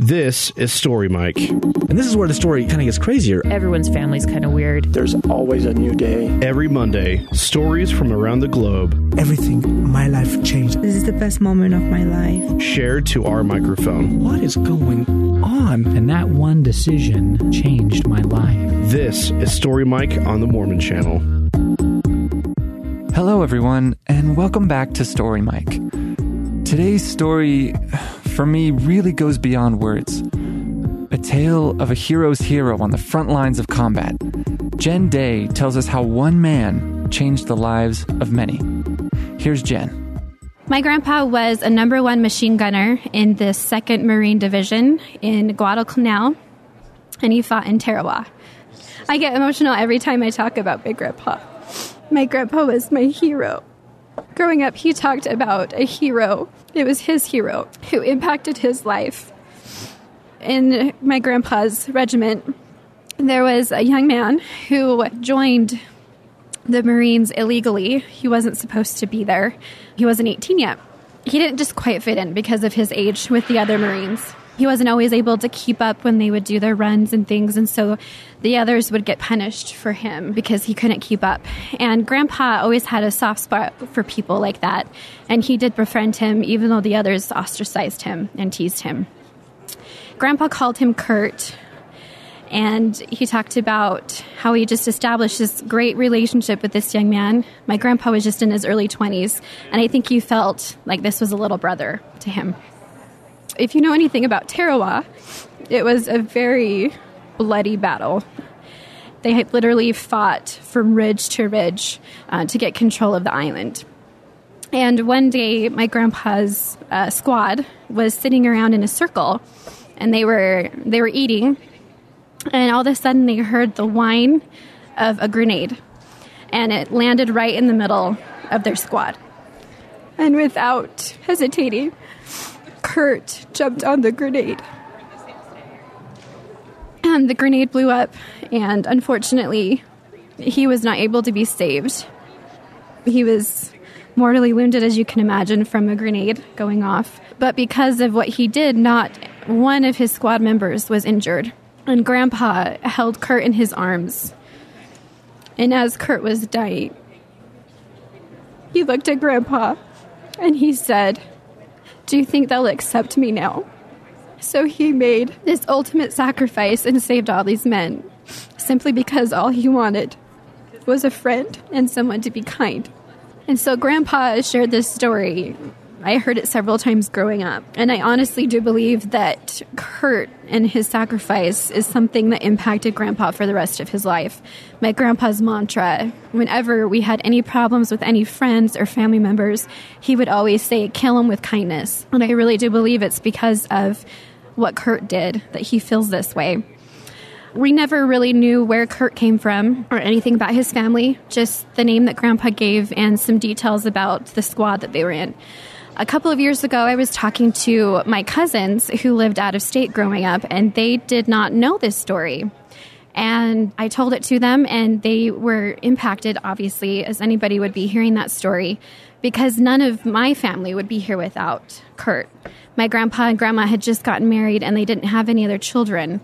This is Story Mike. And this is where the story kind of gets crazier. Everyone's family's kind of weird. There's always a new day. Every Monday, stories from around the globe. Everything, my life changed. This is the best moment of my life. Shared to our microphone. What is going on? And that one decision changed my life. This is Story Mike on the Mormon Channel. Hello, everyone, and welcome back to Story Mike. Today's story for me really goes beyond words. A tale of a hero's hero on the front lines of combat. Jen Day tells us how one man changed the lives of many. Here's Jen. My grandpa was a number one machine gunner in the 2nd Marine Division in Guadalcanal, and he fought in Tarawa. I get emotional every time I talk about Big Grandpa. My grandpa was my hero. Growing up, he talked about a hero. It was his hero who impacted his life. In my grandpa's regiment, there was a young man who joined the Marines illegally. He wasn't supposed to be there, he wasn't 18 yet. He didn't just quite fit in because of his age with the other Marines he wasn't always able to keep up when they would do their runs and things and so the others would get punished for him because he couldn't keep up. And grandpa always had a soft spot for people like that and he did befriend him even though the others ostracized him and teased him. Grandpa called him kurt and he talked about how he just established this great relationship with this young man. My grandpa was just in his early 20s, and I think he felt like this was a little brother to him if you know anything about Tarawa, it was a very bloody battle. They literally fought from ridge to ridge uh, to get control of the island. And one day, my grandpa's uh, squad was sitting around in a circle, and they were they were eating, and all of a sudden they heard the whine of a grenade, and it landed right in the middle of their squad. And without hesitating, Kurt jumped on the grenade. And the grenade blew up, and unfortunately, he was not able to be saved. He was mortally wounded, as you can imagine, from a grenade going off. But because of what he did, not one of his squad members was injured. And Grandpa held Kurt in his arms. And as Kurt was dying, he looked at Grandpa and he said, do you think they'll accept me now? So he made this ultimate sacrifice and saved all these men simply because all he wanted was a friend and someone to be kind. And so Grandpa shared this story I heard it several times growing up. And I honestly do believe that Kurt and his sacrifice is something that impacted Grandpa for the rest of his life. My grandpa's mantra, whenever we had any problems with any friends or family members, he would always say, kill him with kindness. And I really do believe it's because of what Kurt did that he feels this way. We never really knew where Kurt came from or anything about his family, just the name that Grandpa gave and some details about the squad that they were in. A couple of years ago, I was talking to my cousins who lived out of state growing up, and they did not know this story. And I told it to them, and they were impacted, obviously, as anybody would be hearing that story, because none of my family would be here without Kurt. My grandpa and grandma had just gotten married, and they didn't have any other children.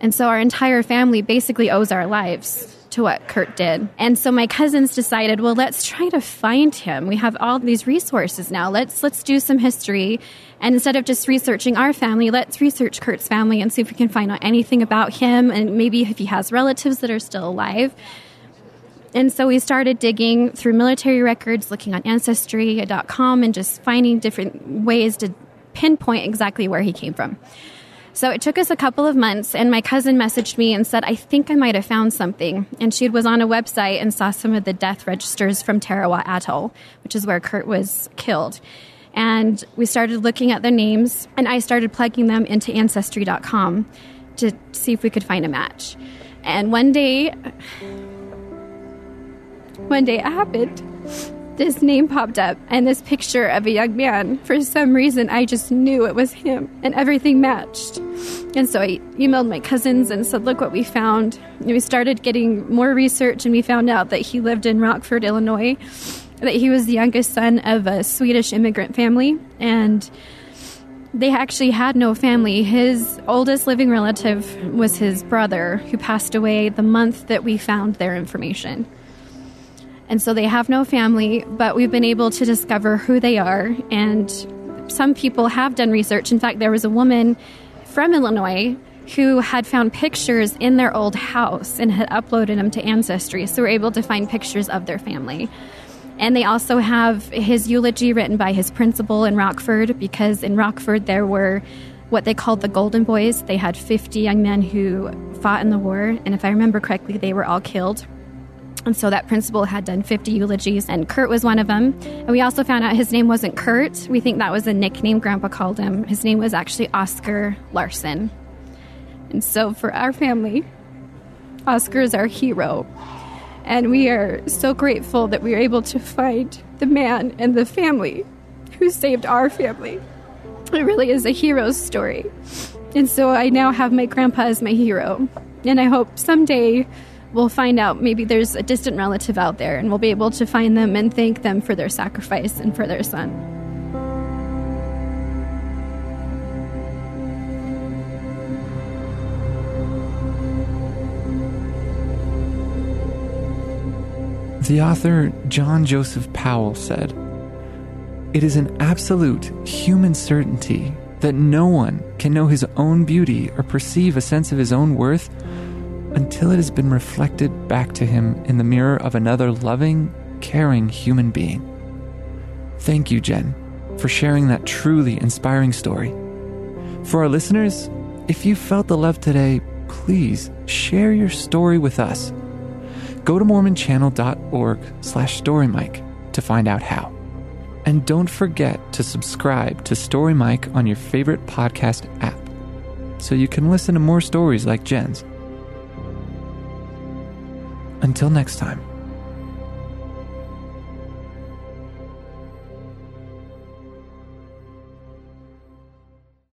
And so our entire family basically owes our lives to what Kurt did. And so my cousins decided, well, let's try to find him. We have all these resources now. Let's let's do some history. And instead of just researching our family, let's research Kurt's family and see if we can find out anything about him and maybe if he has relatives that are still alive. And so we started digging through military records, looking on ancestry.com and just finding different ways to pinpoint exactly where he came from. So it took us a couple of months, and my cousin messaged me and said, I think I might have found something. And she was on a website and saw some of the death registers from Tarawa Atoll, which is where Kurt was killed. And we started looking at their names, and I started plugging them into Ancestry.com to see if we could find a match. And one day, one day it happened this name popped up and this picture of a young man. For some reason, I just knew it was him and everything matched. And so I emailed my cousins and said, Look what we found. And we started getting more research and we found out that he lived in Rockford, Illinois, that he was the youngest son of a Swedish immigrant family. And they actually had no family. His oldest living relative was his brother, who passed away the month that we found their information. And so they have no family, but we've been able to discover who they are. And some people have done research. In fact, there was a woman from Illinois who had found pictures in their old house and had uploaded them to Ancestry. So we're able to find pictures of their family. And they also have his eulogy written by his principal in Rockford because in Rockford there were what they called the Golden Boys. They had 50 young men who fought in the war, and if I remember correctly, they were all killed. And so that principal had done 50 eulogies, and Kurt was one of them. And we also found out his name wasn't Kurt. We think that was a nickname Grandpa called him. His name was actually Oscar Larson. And so for our family, Oscar is our hero. And we are so grateful that we are able to find the man and the family who saved our family. It really is a hero's story. And so I now have my grandpa as my hero. And I hope someday we'll find out maybe there's a distant relative out there and we'll be able to find them and thank them for their sacrifice and for their son. The author John Joseph Powell said, It is an absolute human certainty that no one can know his own beauty or perceive a sense of his own worth until it has been reflected back to him in the mirror of another loving, caring human being. Thank you, Jen, for sharing that truly inspiring story. For our listeners, if you felt the love today, please share your story with us. Go to mormonchannel.org slash storymike to find out how. And don't forget to subscribe to Story Mike on your favorite podcast app so you can listen to more stories like Jen's. Until next time.